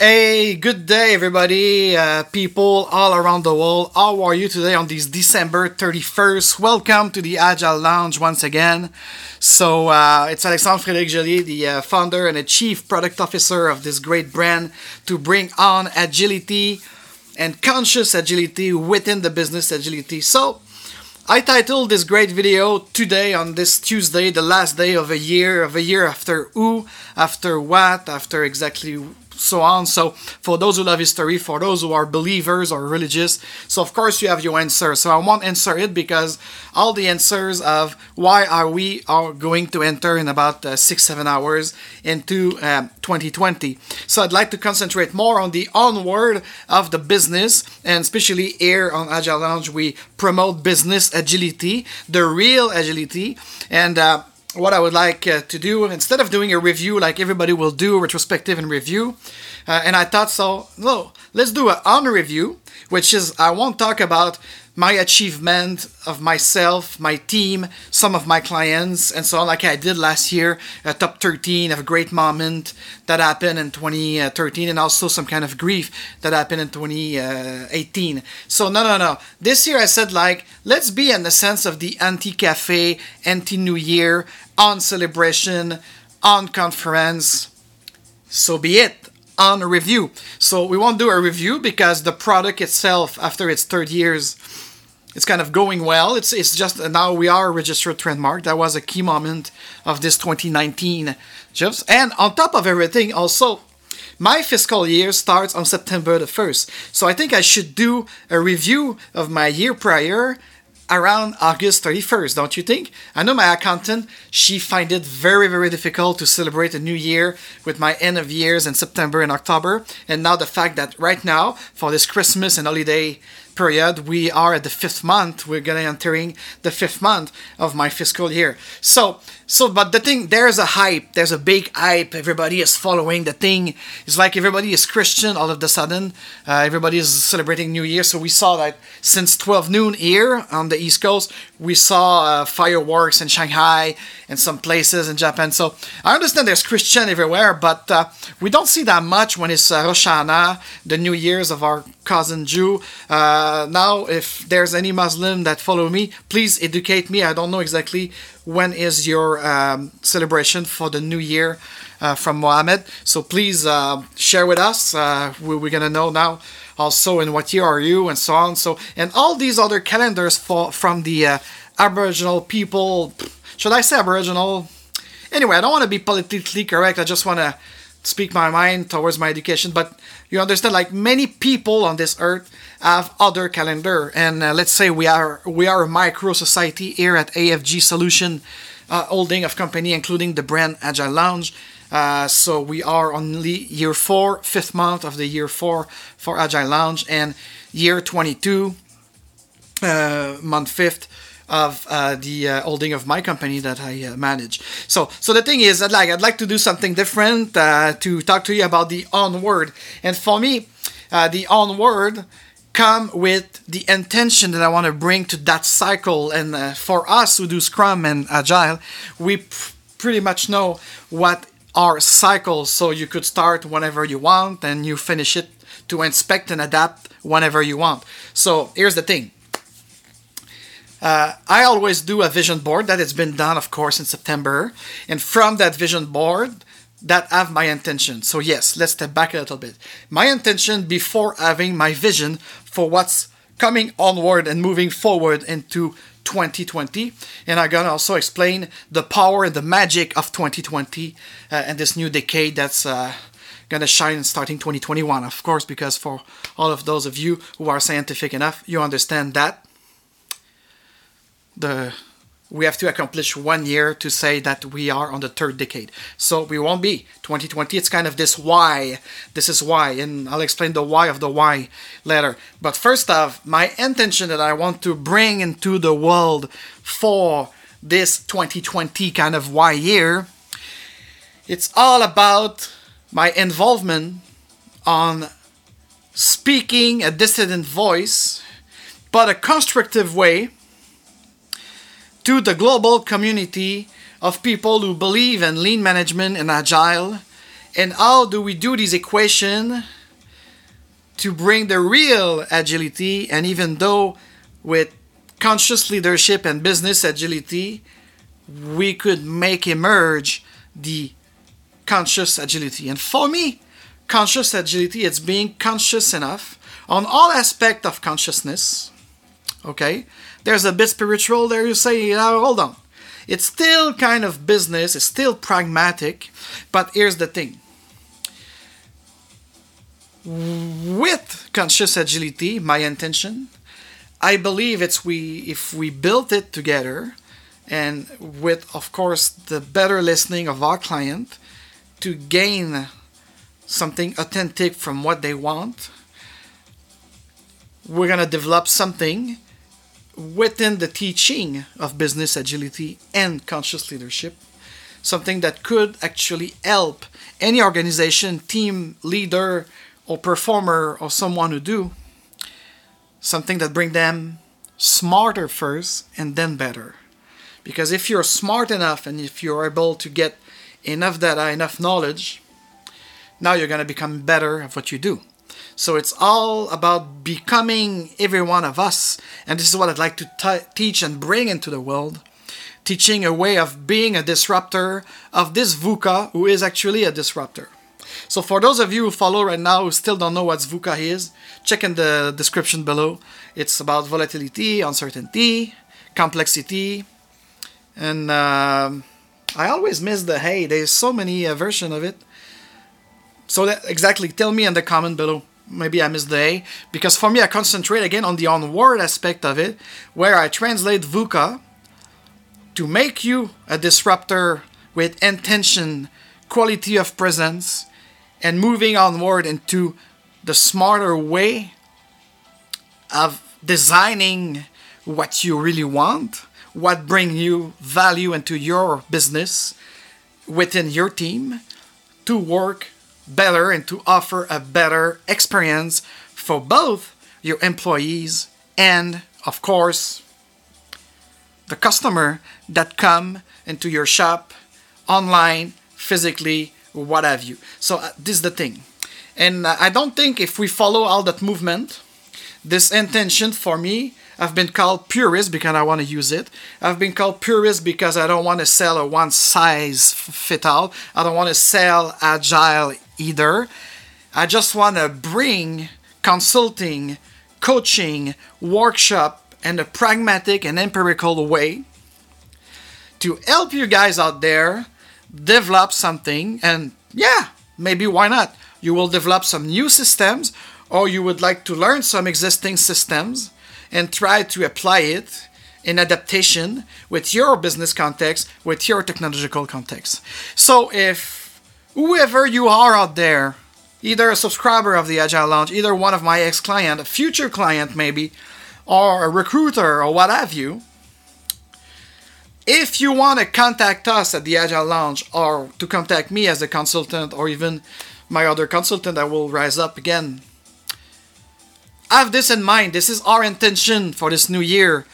Hey, good day, everybody, uh, people all around the world. How are you today on this December 31st? Welcome to the Agile Lounge once again. So, uh, it's Alexandre Frédéric Joly, the uh, founder and chief product officer of this great brand to bring on agility and conscious agility within the business agility. So, I titled this great video today on this Tuesday, the last day of a year, of a year after who, after what, after exactly so on. So for those who love history, for those who are believers or religious, so of course you have your answer. So I won't answer it because all the answers of why are we are going to enter in about uh, six seven hours into um, 2020. So I'd like to concentrate more on the onward of the business and especially here on Agile Lounge we promote business agility, the real agility, and. Uh, what I would like uh, to do instead of doing a review like everybody will do, retrospective and review. Uh, and I thought so. No, let's do an on review, which is I won't talk about my achievement of myself, my team, some of my clients, and so on, like I did last year, a top 13 of a great moment that happened in 2013, uh, and also some kind of grief that happened in 2018. Uh, so, no, no, no. This year I said, like, let's be in the sense of the anti cafe, anti New Year, on celebration, on conference. So be it on a review. So we won't do a review because the product itself, after its third years, it's kind of going well. It's it's just now we are registered trademark. That was a key moment of this 2019 jobs. And on top of everything, also my fiscal year starts on September the 1st. So I think I should do a review of my year prior around August 31st, don't you think? I know my accountant, she find it very, very difficult to celebrate a new year with my end of years in September and October. And now the fact that right now, for this Christmas and holiday period, we are at the fifth month. We're gonna entering the fifth month of my fiscal year. So, so, but the thing, there's a hype. There's a big hype. Everybody is following the thing. It's like everybody is Christian all of a sudden. Uh, everybody is celebrating New Year. So we saw that since 12 noon here on the East Coast, we saw uh, fireworks in Shanghai and some places in Japan. So I understand there's Christian everywhere, but uh, we don't see that much when it's uh, Rosh Hashanah, the New Year's of our cousin Jew. Uh, now, if there's any Muslim that follow me, please educate me. I don't know exactly when is your um, celebration for the New Year uh, from Mohammed. So please uh, share with us. Uh, we, we're gonna know now also in what year are you and so on. So and all these other calendars for from the uh, Aboriginal people. Should I say Aboriginal? Anyway, I don't want to be politically correct. I just want to speak my mind towards my education but you understand like many people on this earth have other calendar and uh, let's say we are we are a micro society here at afg solution uh, holding of company including the brand agile lounge uh, so we are only year four fifth month of the year four for agile lounge and year 22 uh, month fifth of uh, the uh, holding of my company that I uh, manage. So, so the thing is that like I'd like to do something different uh, to talk to you about the onward. And for me, uh, the onward come with the intention that I want to bring to that cycle. And for us who do Scrum and Agile, we pr- pretty much know what are cycles. So you could start whenever you want and you finish it to inspect and adapt whenever you want. So here's the thing uh, I always do a vision board that has been done, of course, in September, and from that vision board, that have my intention. So yes, let's step back a little bit. My intention before having my vision for what's coming onward and moving forward into 2020, and I'm gonna also explain the power and the magic of 2020 uh, and this new decade that's. Uh, gonna shine starting 2021 of course because for all of those of you who are scientific enough you understand that the we have to accomplish one year to say that we are on the third decade. So we won't be 2020. It's kind of this why. This is why, and I'll explain the why of the why later. But first off, my intention that I want to bring into the world for this 2020 kind of why year, it's all about my involvement on speaking a dissident voice, but a constructive way to the global community of people who believe in lean management and agile and how do we do this equation to bring the real agility and even though with conscious leadership and business agility we could make emerge the conscious agility. And for me conscious agility it's being conscious enough on all aspect of consciousness okay there's a bit spiritual there you say hold on. It's still kind of business it's still pragmatic but here's the thing. With conscious agility, my intention, I believe it's we if we built it together and with of course the better listening of our client to gain something authentic from what they want we're to develop something within the teaching of business agility and conscious leadership something that could actually help any organization team leader or performer or someone who do something that bring them smarter first and then better. Because if you're smart enough and if you're able to get enough data enough knowledge now you're going to become better at what you do so it's all about becoming every one of us and this is what i'd like to t- teach and bring into the world teaching a way of being a disruptor of this VUCA who is actually a disruptor so for those of you who follow right now who still don't know what VUCA is, check in the description below. It's about volatility, uncertainty, complexity, and uh, I always miss the hey. There's so many uh, version of it. So that exactly, tell me in the comment below. Maybe I missed the A. Because for me I concentrate again on the onward aspect of it, where I translate VUCA to make you a disruptor with intention, quality of presence, and moving onward into the smarter way of designing what you really want, what bring you value into your business within your team to work better and to offer a better experience for both your employees and of course the customer that come into your shop online physically what have you. So uh, this is the thing. And uh, I don't think if we follow all that movement, this intention for me, I've been called purist because I want to use it. I've been called purist because I don't want to sell a one size fit all. I don't want to sell agile either. I just want to bring consulting, coaching, workshop, and a pragmatic and empirical way to help you guys out there develop something and yeah, maybe why not? You will develop some new systems or you would like to learn some existing systems and try to apply it in adaptation with your business context, with your technological context. So if whoever you are out there, either a subscriber of the Agile Lounge, either one of my ex-client, a future client maybe, or a recruiter or what have you, if you want to contact us at the Agile Lounge or to contact me as a consultant or even my other consultant that will rise up again, have this in mind. This is our intention for this new year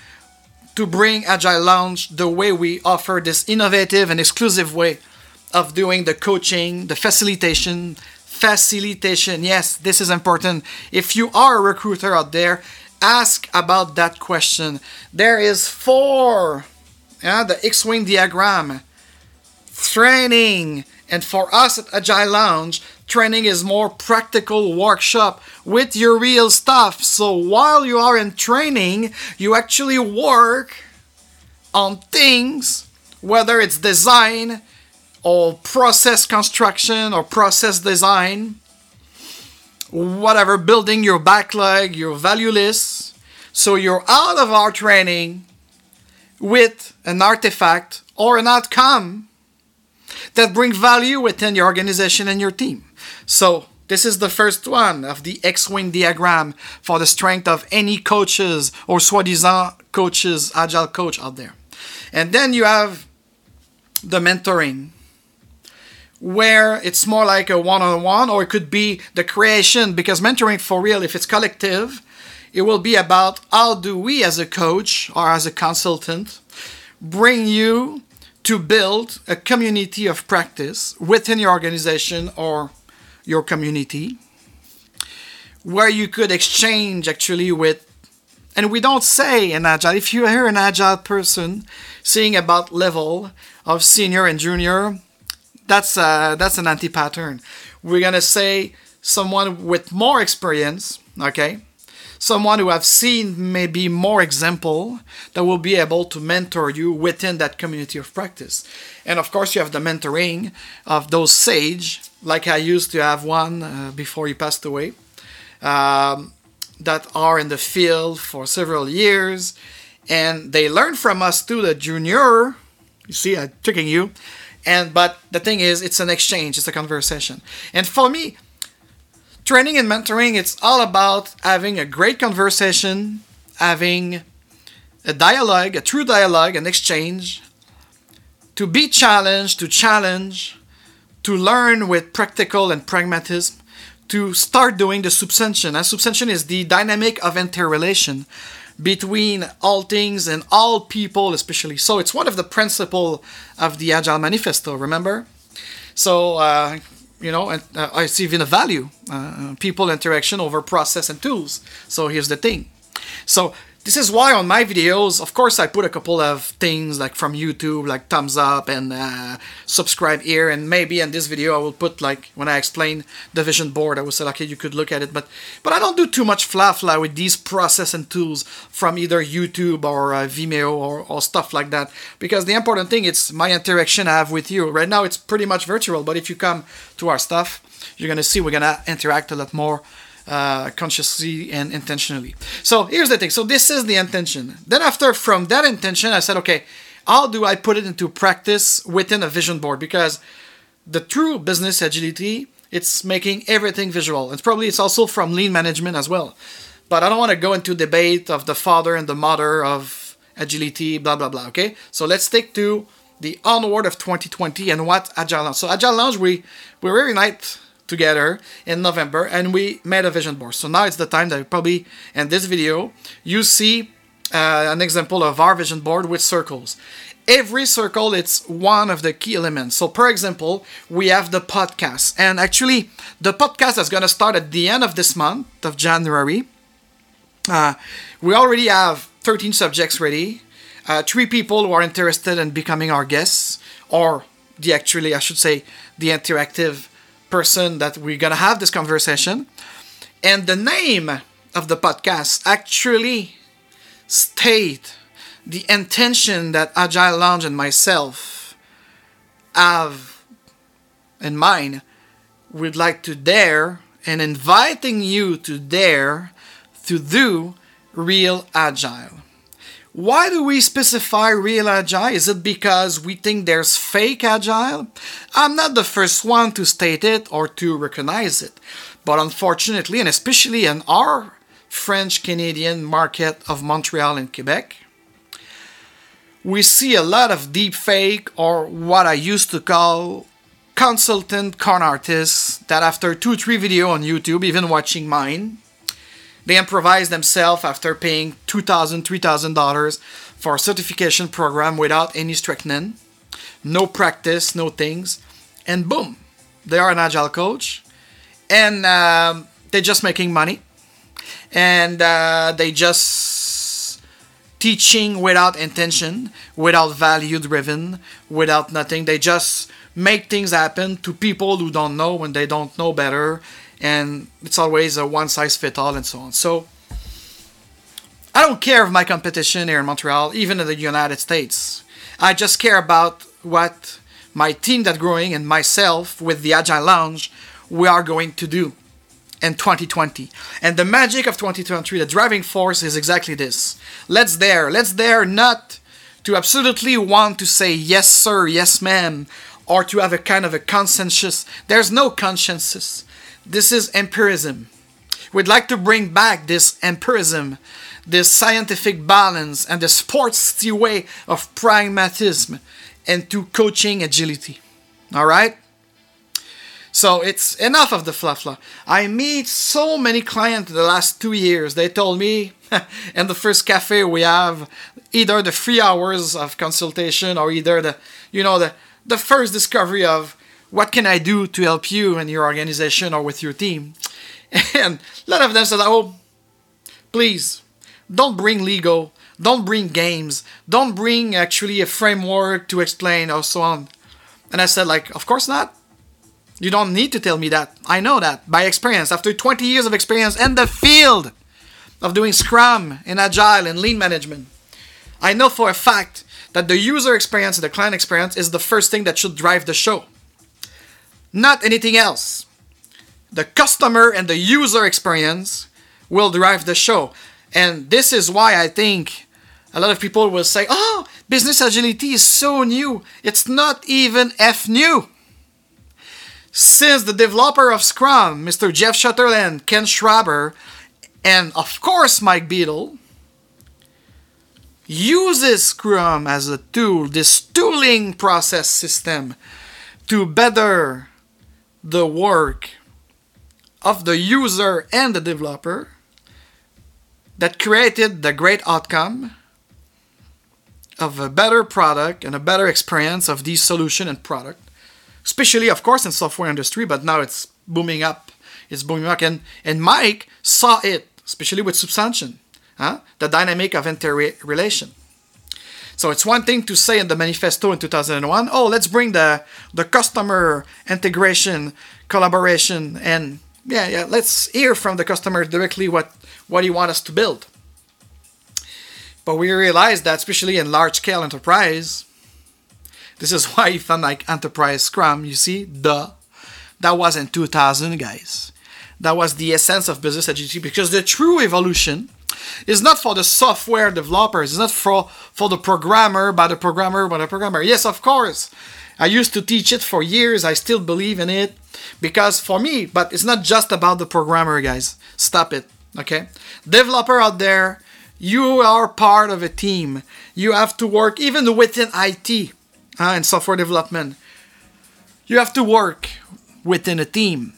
to bring Agile Lounge the way we offer this innovative and exclusive way of doing the coaching, the facilitation. Facilitation, yes, this is important. If you are a recruiter out there, ask about that question. There is four yeah, the X-Wing diagram, training, and for us at Agile Lounge, training is more practical workshop with your real stuff. So while you are in training, you actually work on things, whether it's design or process construction or process design, whatever, building your backlog, your value list. So you're out of our training with an artifact or an outcome that bring value within your organization and your team. So this is the first one of the X-wing diagram for the strength of any coaches or soi-disant coaches, agile coach out there. And then you have the mentoring where it's more like a one-on-one or it could be the creation because mentoring for real if it's collective it will be about how do we as a coach or as a consultant bring you to build a community of practice within your organization or your community where you could exchange actually with and we don't say an agile if you hear an agile person saying about level of senior and junior that's uh, that's an anti-pattern. We're gonna say someone with more experience okay? Someone who have seen maybe more example that will be able to mentor you within that community of practice. And of course you have the mentoring of those sage like i used to have one uh, before he passed away um, that are in the field for several years and they learn from us too the junior you see i'm tricking you and but the thing is it's an exchange it's a conversation. And for me training and mentoring it's all about having a great conversation having a dialogue a true dialogue an exchange to be challenged to challenge to learn with practical and pragmatism to start doing the subsumption and subsumption is the dynamic of interrelation between all things and all people especially so it's one of the principle of the agile manifesto remember so uh, you know, and uh, I see even a value, uh, people interaction over process and tools. So here's the thing. So this is why on my videos, of course, I put a couple of things like from YouTube, like thumbs up and uh, subscribe here. And maybe in this video, I will put like when I explain the vision board, I will say, okay, you could look at it. But but I don't do too much fla fla with these process and tools from either YouTube or uh, Vimeo or, or stuff like that. Because the important thing is my interaction I have with you. Right now, it's pretty much virtual. But if you come to our stuff, you're gonna see we're gonna interact a lot more uh, consciously and intentionally. So here's the thing. So this is the intention. Then after from that intention, I said, okay, how do I put it into practice within a vision board? Because the true business agility, it's making everything visual. It's probably it's also from lean management as well. But I don't want to go into debate of the father and the mother of agility, blah blah blah. Okay, so let's stick to the onward of 2020 and what Agile Lounge. So Agile Lounge, we we reunite together in November and we made a vision board. So now it's the time that probably in this video you see uh, an example of our vision board with circles. Every circle it's one of the key elements. So for example, we have the podcast and actually the podcast is going to start at the end of this month of January. Uh, we already have 13 subjects ready. Uh, three people who are interested in becoming our guests or the actually I should say the interactive person that we're gonna have this conversation. And the name of the podcast actually state the intention that Agile Lounge and myself have in mind. We'd like to dare and inviting you to dare to do real agile. Why do we specify real agile? Is it because we think there's fake agile? I'm not the first one to state it or to recognize it. But unfortunately, and especially in our French Canadian market of Montreal and Quebec, we see a lot of deep fake or what I used to call consultant con artists that after two, three video on YouTube, even watching mine, they improvise themselves after paying $2,000, $3,000 for a certification program without any strengthening, no practice, no things, and boom, they are an agile coach, and uh, they're just making money, and uh, they just teaching without intention, without value driven, without nothing. They just make things happen to people who don't know when they don't know better and it's always a one size fit all and so on. So I don't care of my competition here in Montreal, even in the United States. I just care about what my team that's growing and myself with the Agile Lounge we are going to do in 2020. And the magic of 2023, the driving force is exactly this. Let's dare, let's dare not to absolutely want to say yes sir, yes ma'am, or to have a kind of a consensus. There's no consensus. This is empirism. We'd like to bring back this empirism, this scientific balance, and the sportsy way of pragmatism into coaching agility. All right? So it's enough of the fluff. I meet so many clients in the last two years. They told me, and the first cafe we have either the three hours of consultation or either the you know the the first discovery of what can I do to help you and your organization or with your team. And a lot of them said, oh, please don't bring legal, don't bring games, don't bring actually a framework to explain or so on. And I said, like, of course not. You don't need to tell me that. I know that by experience. After 20 years of experience in the field of doing Scrum and Agile and Lean management, I know for a fact that the user experience and the client experience is the first thing that should drive the show, not anything else. The customer and the user experience will drive the show. And this is why I think a lot of people will say, oh, business agility is so new. It's not even F new. Since the developer of Scrum, Mr. Jeff Sutherland, Ken Schwaber, and of course Mike Beedle, uses Scrum as a tool, this tooling process system, to better the work of the user and the developer that created the great outcome of a better product and a better experience of these solution and product. Especially of course in software industry but now it's booming up it's booming up. And, and mike saw it especially with subsumption huh? the dynamic of interrelation so it's one thing to say in the manifesto in 2001 oh let's bring the the customer integration collaboration and yeah yeah let's hear from the customer directly what what he wants us to build but we realized that especially in large scale enterprise this is why you found like Enterprise Scrum, you see, the that was in 2000, guys. That was the essence of business agility because the true evolution is not for the software developers, it's not for, for the programmer, by the programmer, by the programmer. Yes, of course. I used to teach it for years. I still believe in it because for me, but it's not just about the programmer, guys. Stop it. Okay? Developer out there, you are part of a team. You have to work even within IT uh, and software development. You have to work within a team.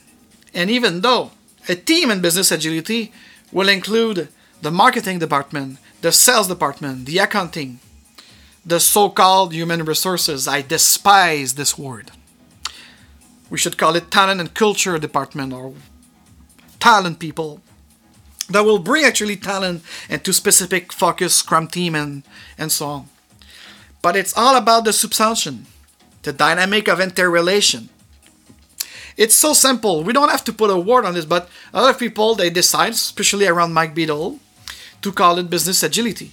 And even though a team in business agility will include the marketing department, the sales department, the accounting, the so called human resources, I despise this word. We should call it talent and culture department or talent people that will bring actually talent into specific focus scrum team and, and so on. But it's all about the subsumption, the dynamic of interrelation. It's so simple. We don't have to put a word on this, but other people they decide, especially around Mike Beedle, to call it business agility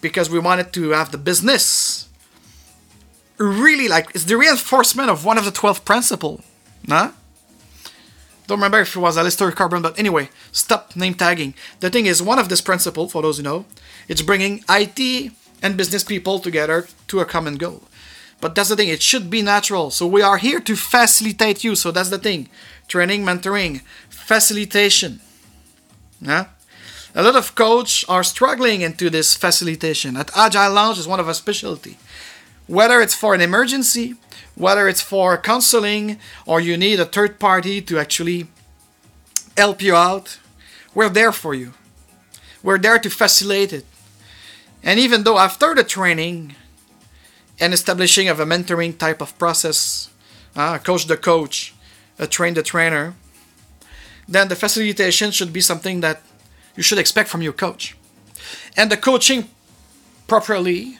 because we wanted to have the business really like it's the reinforcement of one of the 12 principle Huh? Don't remember if it was Alistair Cockburn, but anyway, stop name tagging. The thing is, one of this principle, for those who know, it's bringing IT and business people together to a common goal. But that's the thing, it should be natural. So we are here to facilitate you. So that's the thing. Training, mentoring, facilitation. Yeah? A lot of coaches are struggling into this facilitation. At Agile Lounge is one of our specialty. Whether it's for an emergency, whether it's for counseling, or you need a third party to actually help you out, we're there for you. We're there to facilitate it. And even though after the training and establishing of a mentoring type of process, uh, coach the coach, uh, train the trainer, then the facilitation should be something that you should expect from your coach. And the coaching properly,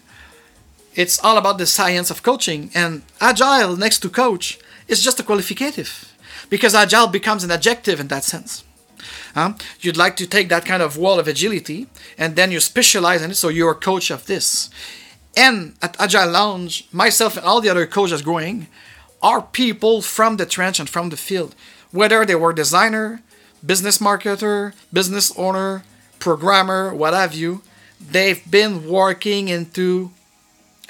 it's all about the science of coaching. And agile next to coach is just a qualificative because agile becomes an adjective in that sense. You'd like to take that kind of wall of agility and then you specialize in it, so you're a coach of this. And at Agile Lounge, myself and all the other coaches growing are people from the trench and from the field, whether they were designer, business marketer, business owner, programmer, what have you. They've been working into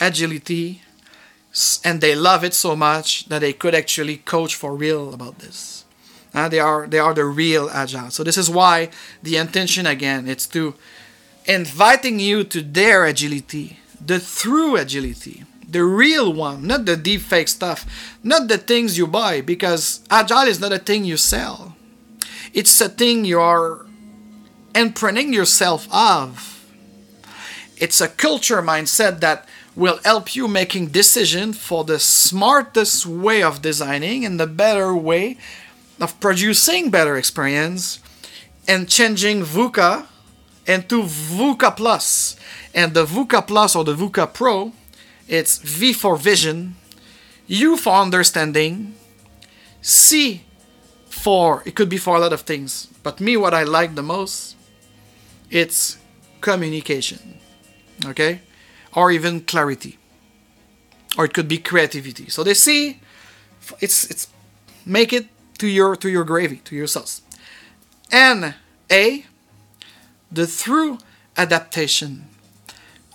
agility and they love it so much that they could actually coach for real about this. Uh, they are they are the real agile. So this is why the intention again it's to inviting you to their agility, the true agility, the real one, not the deep fake stuff, not the things you buy, because agile is not a thing you sell. It's a thing you are imprinting yourself of. It's a culture mindset that will help you making decision for the smartest way of designing and the better way of producing better experience and changing VUCA into VUCA Plus. And the VUCA Plus or the VUCA Pro, it's V for vision, U for understanding, C for it could be for a lot of things. But me what I like the most it's communication. Okay? Or even clarity. Or it could be creativity. So they see it's it's make it to your to your gravy, to your sauce. And A the through adaptation.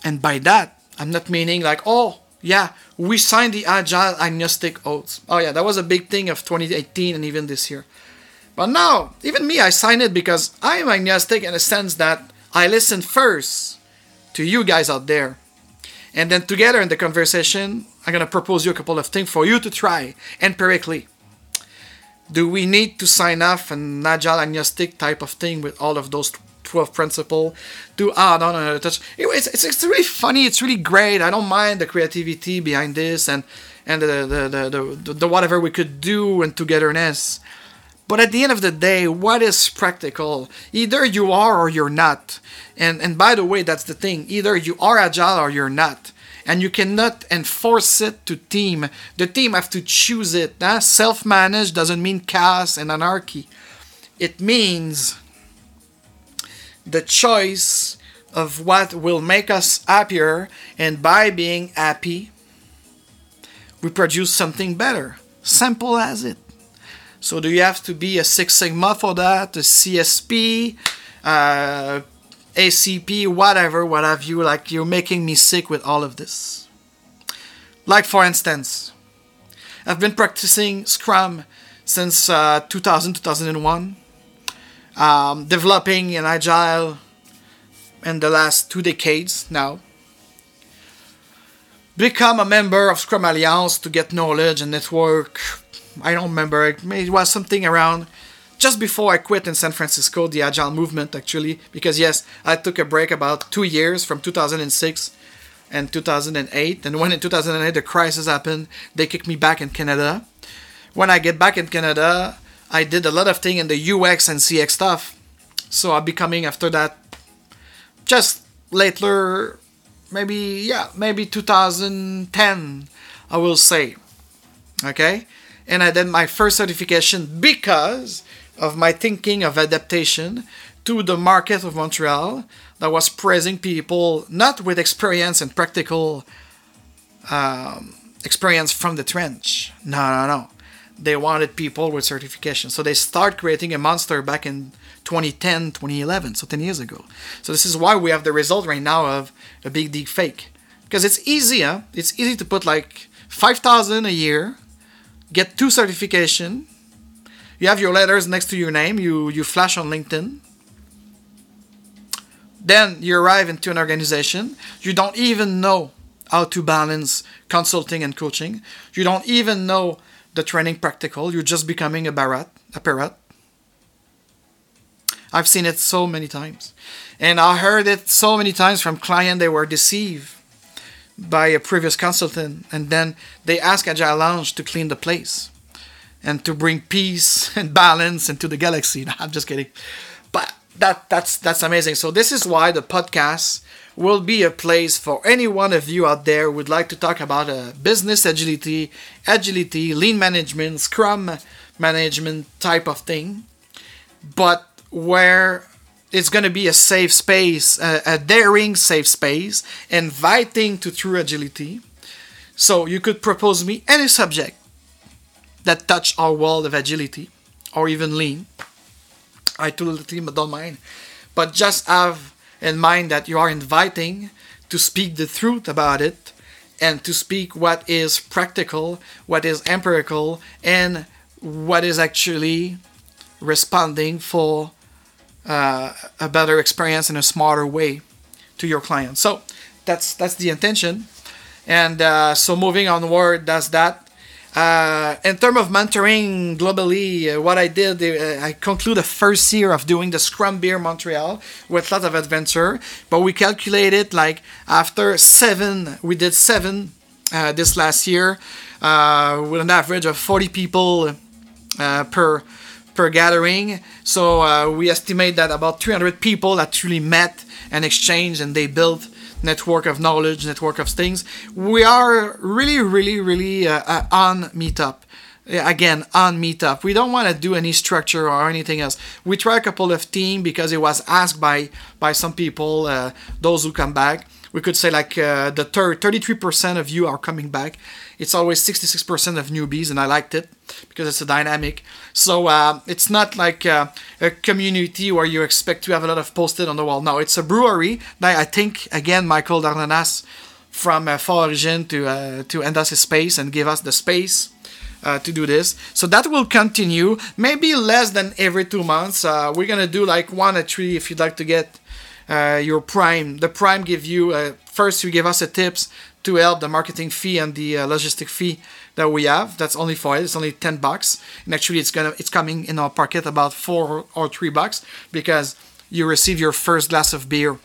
And by that, I'm not meaning like, oh, yeah, we signed the Agile Agnostic Oaths. Oh, yeah, that was a big thing of 2018 and even this year. But now, even me, I signed it because I am agnostic in the sense that I listen first to you guys out there. And then together in the conversation, I'm going to propose you a couple of things for you to try empirically. Do we need to sign off an agile agnostic type of thing with all of those 12 principle to add ah, no no touch. It's, it's, it's really funny. It's really great. I don't mind the creativity behind this and, and the, the, the, the, the whatever we could do and togetherness. But at the end of the day, what is practical? Either you are or you're not. And, and by the way, that's the thing. Either you are agile or you're not. And you cannot enforce it to team. The team have to choose it. Huh? Self-managed doesn't mean chaos and anarchy. It means the choice of what will make us happier, and by being happy, we produce something better. Simple as it. So, do you have to be a Six Sigma for that? A CSP, uh, ACP, whatever, what have you? Like, you're making me sick with all of this. Like, for instance, I've been practicing Scrum since uh, 2000, 2001 um, developing an agile in the last two decades now. Become a member of Scrum Alliance to get knowledge and network. I don't remember. It was something around just before I quit in San Francisco, the Agile movement actually, because yes, I took a break about two years from 2006 and 2008. And when in 2008 the crisis happened, they kicked me back in Canada. When I get back in Canada, I did a lot of thing in the UX and CX stuff. So I'm becoming after that just later maybe yeah, maybe 2010 I will say. Okay? And I did my first certification because of my thinking of adaptation to the market of Montreal that was praising people not with experience and practical um, experience from the trench. No, no, no they wanted people with certification. So they start creating a monster back in 2010, 2011, so 10 years ago. So this is why we have the result right now of a big deep fake. Because it's easier. It's easy to put like 5,000 a year, get two certification, you have your letters next to your name, you, you flash on LinkedIn. Then you arrive into an organization, you don't even know how to balance consulting and coaching. You don't even know the training practical. You're just becoming a barat, a parrot. I've seen it so many times. And I heard it so many times from clients they were deceived by a previous consultant and then they ask Agile Lounge to clean the place and to bring peace and balance into the galaxy. No, I'm just kidding. But that that's that's amazing. So this is why the podcast will be a place for any one of you out there who would like to talk about a business agility, agility, lean management, scrum management type of thing, but where it's going to be a safe space, a, a daring safe space, inviting to true agility. So you could propose me any subject that touch our world of agility or even lean. I totally don't mind. But just have in mind that you are inviting to speak the truth about it and to speak what is practical, what is empirical, and what is actually responding for uh, a better experience in a smarter way to your client. So that's that's the intention. And uh, so moving onward, that's that. Uh, in terms of mentoring globally, uh, what I did, uh, I conclude the first year of doing the Scrum Beer Montreal with lots of adventure. But we calculated like after seven, we did seven uh, this last year uh, with an average of 40 people uh, per per gathering. So we estimate that about 300 people actually met and exchanged, and they built network of knowledge, network of things. We are really, really, really uh, uh, on Meetup. Again, on Meetup. We don't want to do any structure or anything else. We try a couple of team because it was asked by by some people, uh, those who come back. We could say like uh, the third, 33% of you are coming back it's always 66% of newbies, and I liked it because it's a dynamic. So uh, it's not like uh, a community where you expect to have a lot of posted on the wall. No, it's a brewery. that I think again, Michael Darnanas from uh, Fort Origin to uh, to end us a space and give us the space. Uh, to do this. So that will continue, maybe less than every two months. Uh, we're gonna do like one or three if you'd like to get uh, your prime. The prime give you uh, first you give us a tips to help the marketing fee and the uh, logistic fee that we have. That's only for it. It's only ten bucks, and actually it's gonna it's coming in our pocket about four or three bucks because you receive your first glass of beer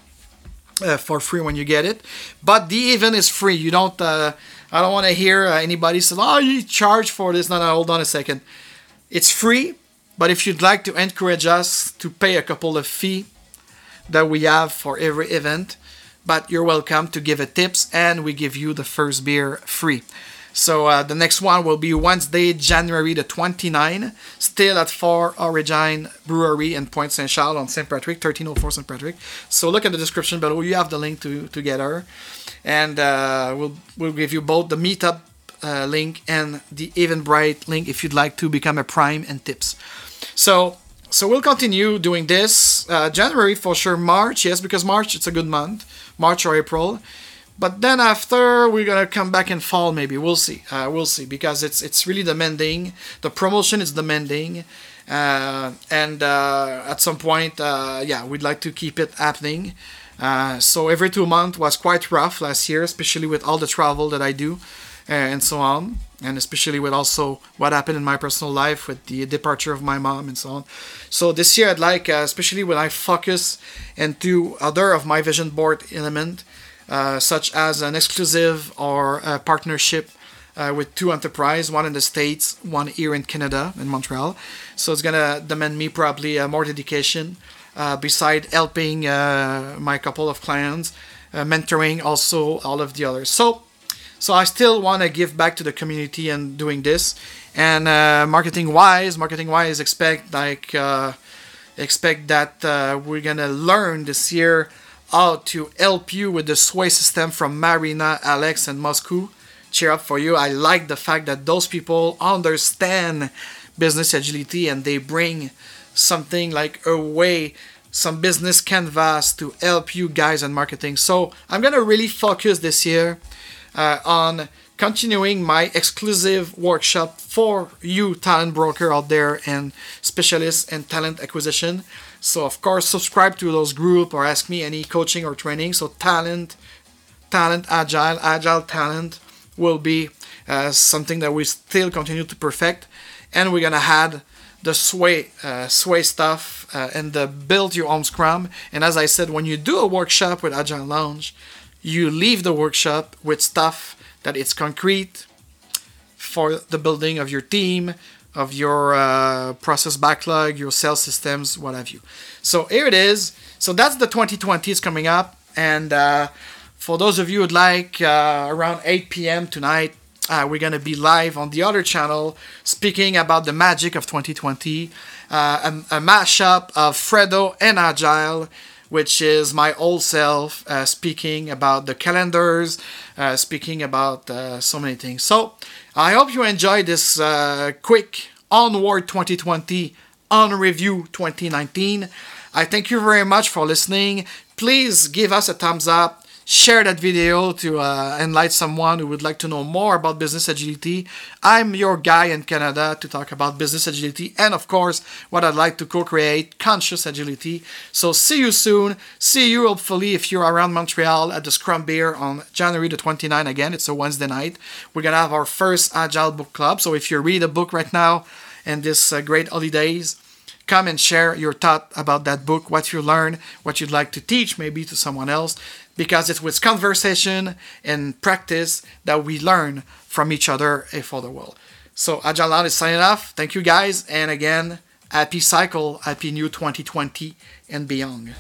uh, for free when you get it. But the event is free. You don't. Uh, I don't want to hear uh, anybody say, "Oh, you charge for this." No, no. Hold on a second. It's free. But if you'd like to encourage us to pay a couple of fee that we have for every event, but you're welcome to give a tips and we give you the first beer free. So uh, the next one will be Wednesday, January the 29, still at Fort Origin Brewery in Pointe Saint Charles on St. Patrick, 1304 St. Patrick. So look at the description below. You have the link to together, and uh, we'll we'll give you both the meetup uh, link and the Eventbrite link if you'd like to become a Prime and tips. So so we'll continue doing this. Uh, January for sure. March, yes, because March it's a good month. March or April. But then after we're gonna come back in fall maybe. We'll see. Uh, we'll see. Because it's it's really demanding. The promotion is demanding. Uh, and uh, at some point uh, yeah we'd like to keep it happening. Uh, so every two months was quite rough last year especially with all the travel that I do uh, and so on and especially with also what happened in my personal life with the departure of my mom and so on so this year I'd like, uh, especially when I focus into other of my vision board element, uh, such as an exclusive or a partnership uh, with two enterprise, one in the States, one here in Canada, in Montreal. So it's gonna demand me probably uh, more dedication, uh, beside helping uh, my couple of clients, mentoring also all of the others. So so I still want to give back to the community and doing this. And uh, marketing wise, marketing wise, expect like uh, expect that uh, we're gonna learn this year how to help you with the sway system from Marina, Alex, and Moscow. Cheer up for you. I like the fact that those people understand business agility and they bring something like a way some business canvas to help you guys on marketing. So I'm gonna really focus this year uh, on continuing my exclusive workshop for you talent broker out there and specialists and talent acquisition. So of course subscribe to those group or ask me any coaching or training. So talent, talent agile, agile talent will be uh, something that we still continue to perfect, and we're gonna add the sway uh, sway stuff uh, and the build your own scrum. And as I said, when you do a workshop with Agile Lounge, you leave the workshop with stuff that it's concrete for the building of your team, of your uh, process backlog, your sales systems, what have you. So here it is. So that's the 2020 is coming up, and uh, for those of you who'd like, uh, around 8 p.m. tonight, uh, we're gonna be live on the other channel speaking about the magic of 2020, uh, a, a mashup of Fredo and Agile which is my old self uh, speaking about the calendars, uh, speaking about uh, so many things. So I hope you enjoyed this uh, quick Onward 2020 on review 2019. I thank you very much for listening. Please give us a thumbs up. Share that video to uh, enlighten someone who would like to know more about business agility. I'm your guy in Canada to talk about business agility and, of course, what I'd like to co create conscious agility. So, see you soon. See you, hopefully, if you're around Montreal at the Scrum Beer on January the 29th. Again, it's a Wednesday night. We're going to have our first Agile book club. So, if you read a book right now and this uh, great holidays, come and share your thought about that book, what you learned, what you'd like to teach maybe to someone else because it's with conversation and practice that we learn from each other and for the world. So Agile is signing off. Thank you guys, and again, happy cycle, happy new 2020 and beyond.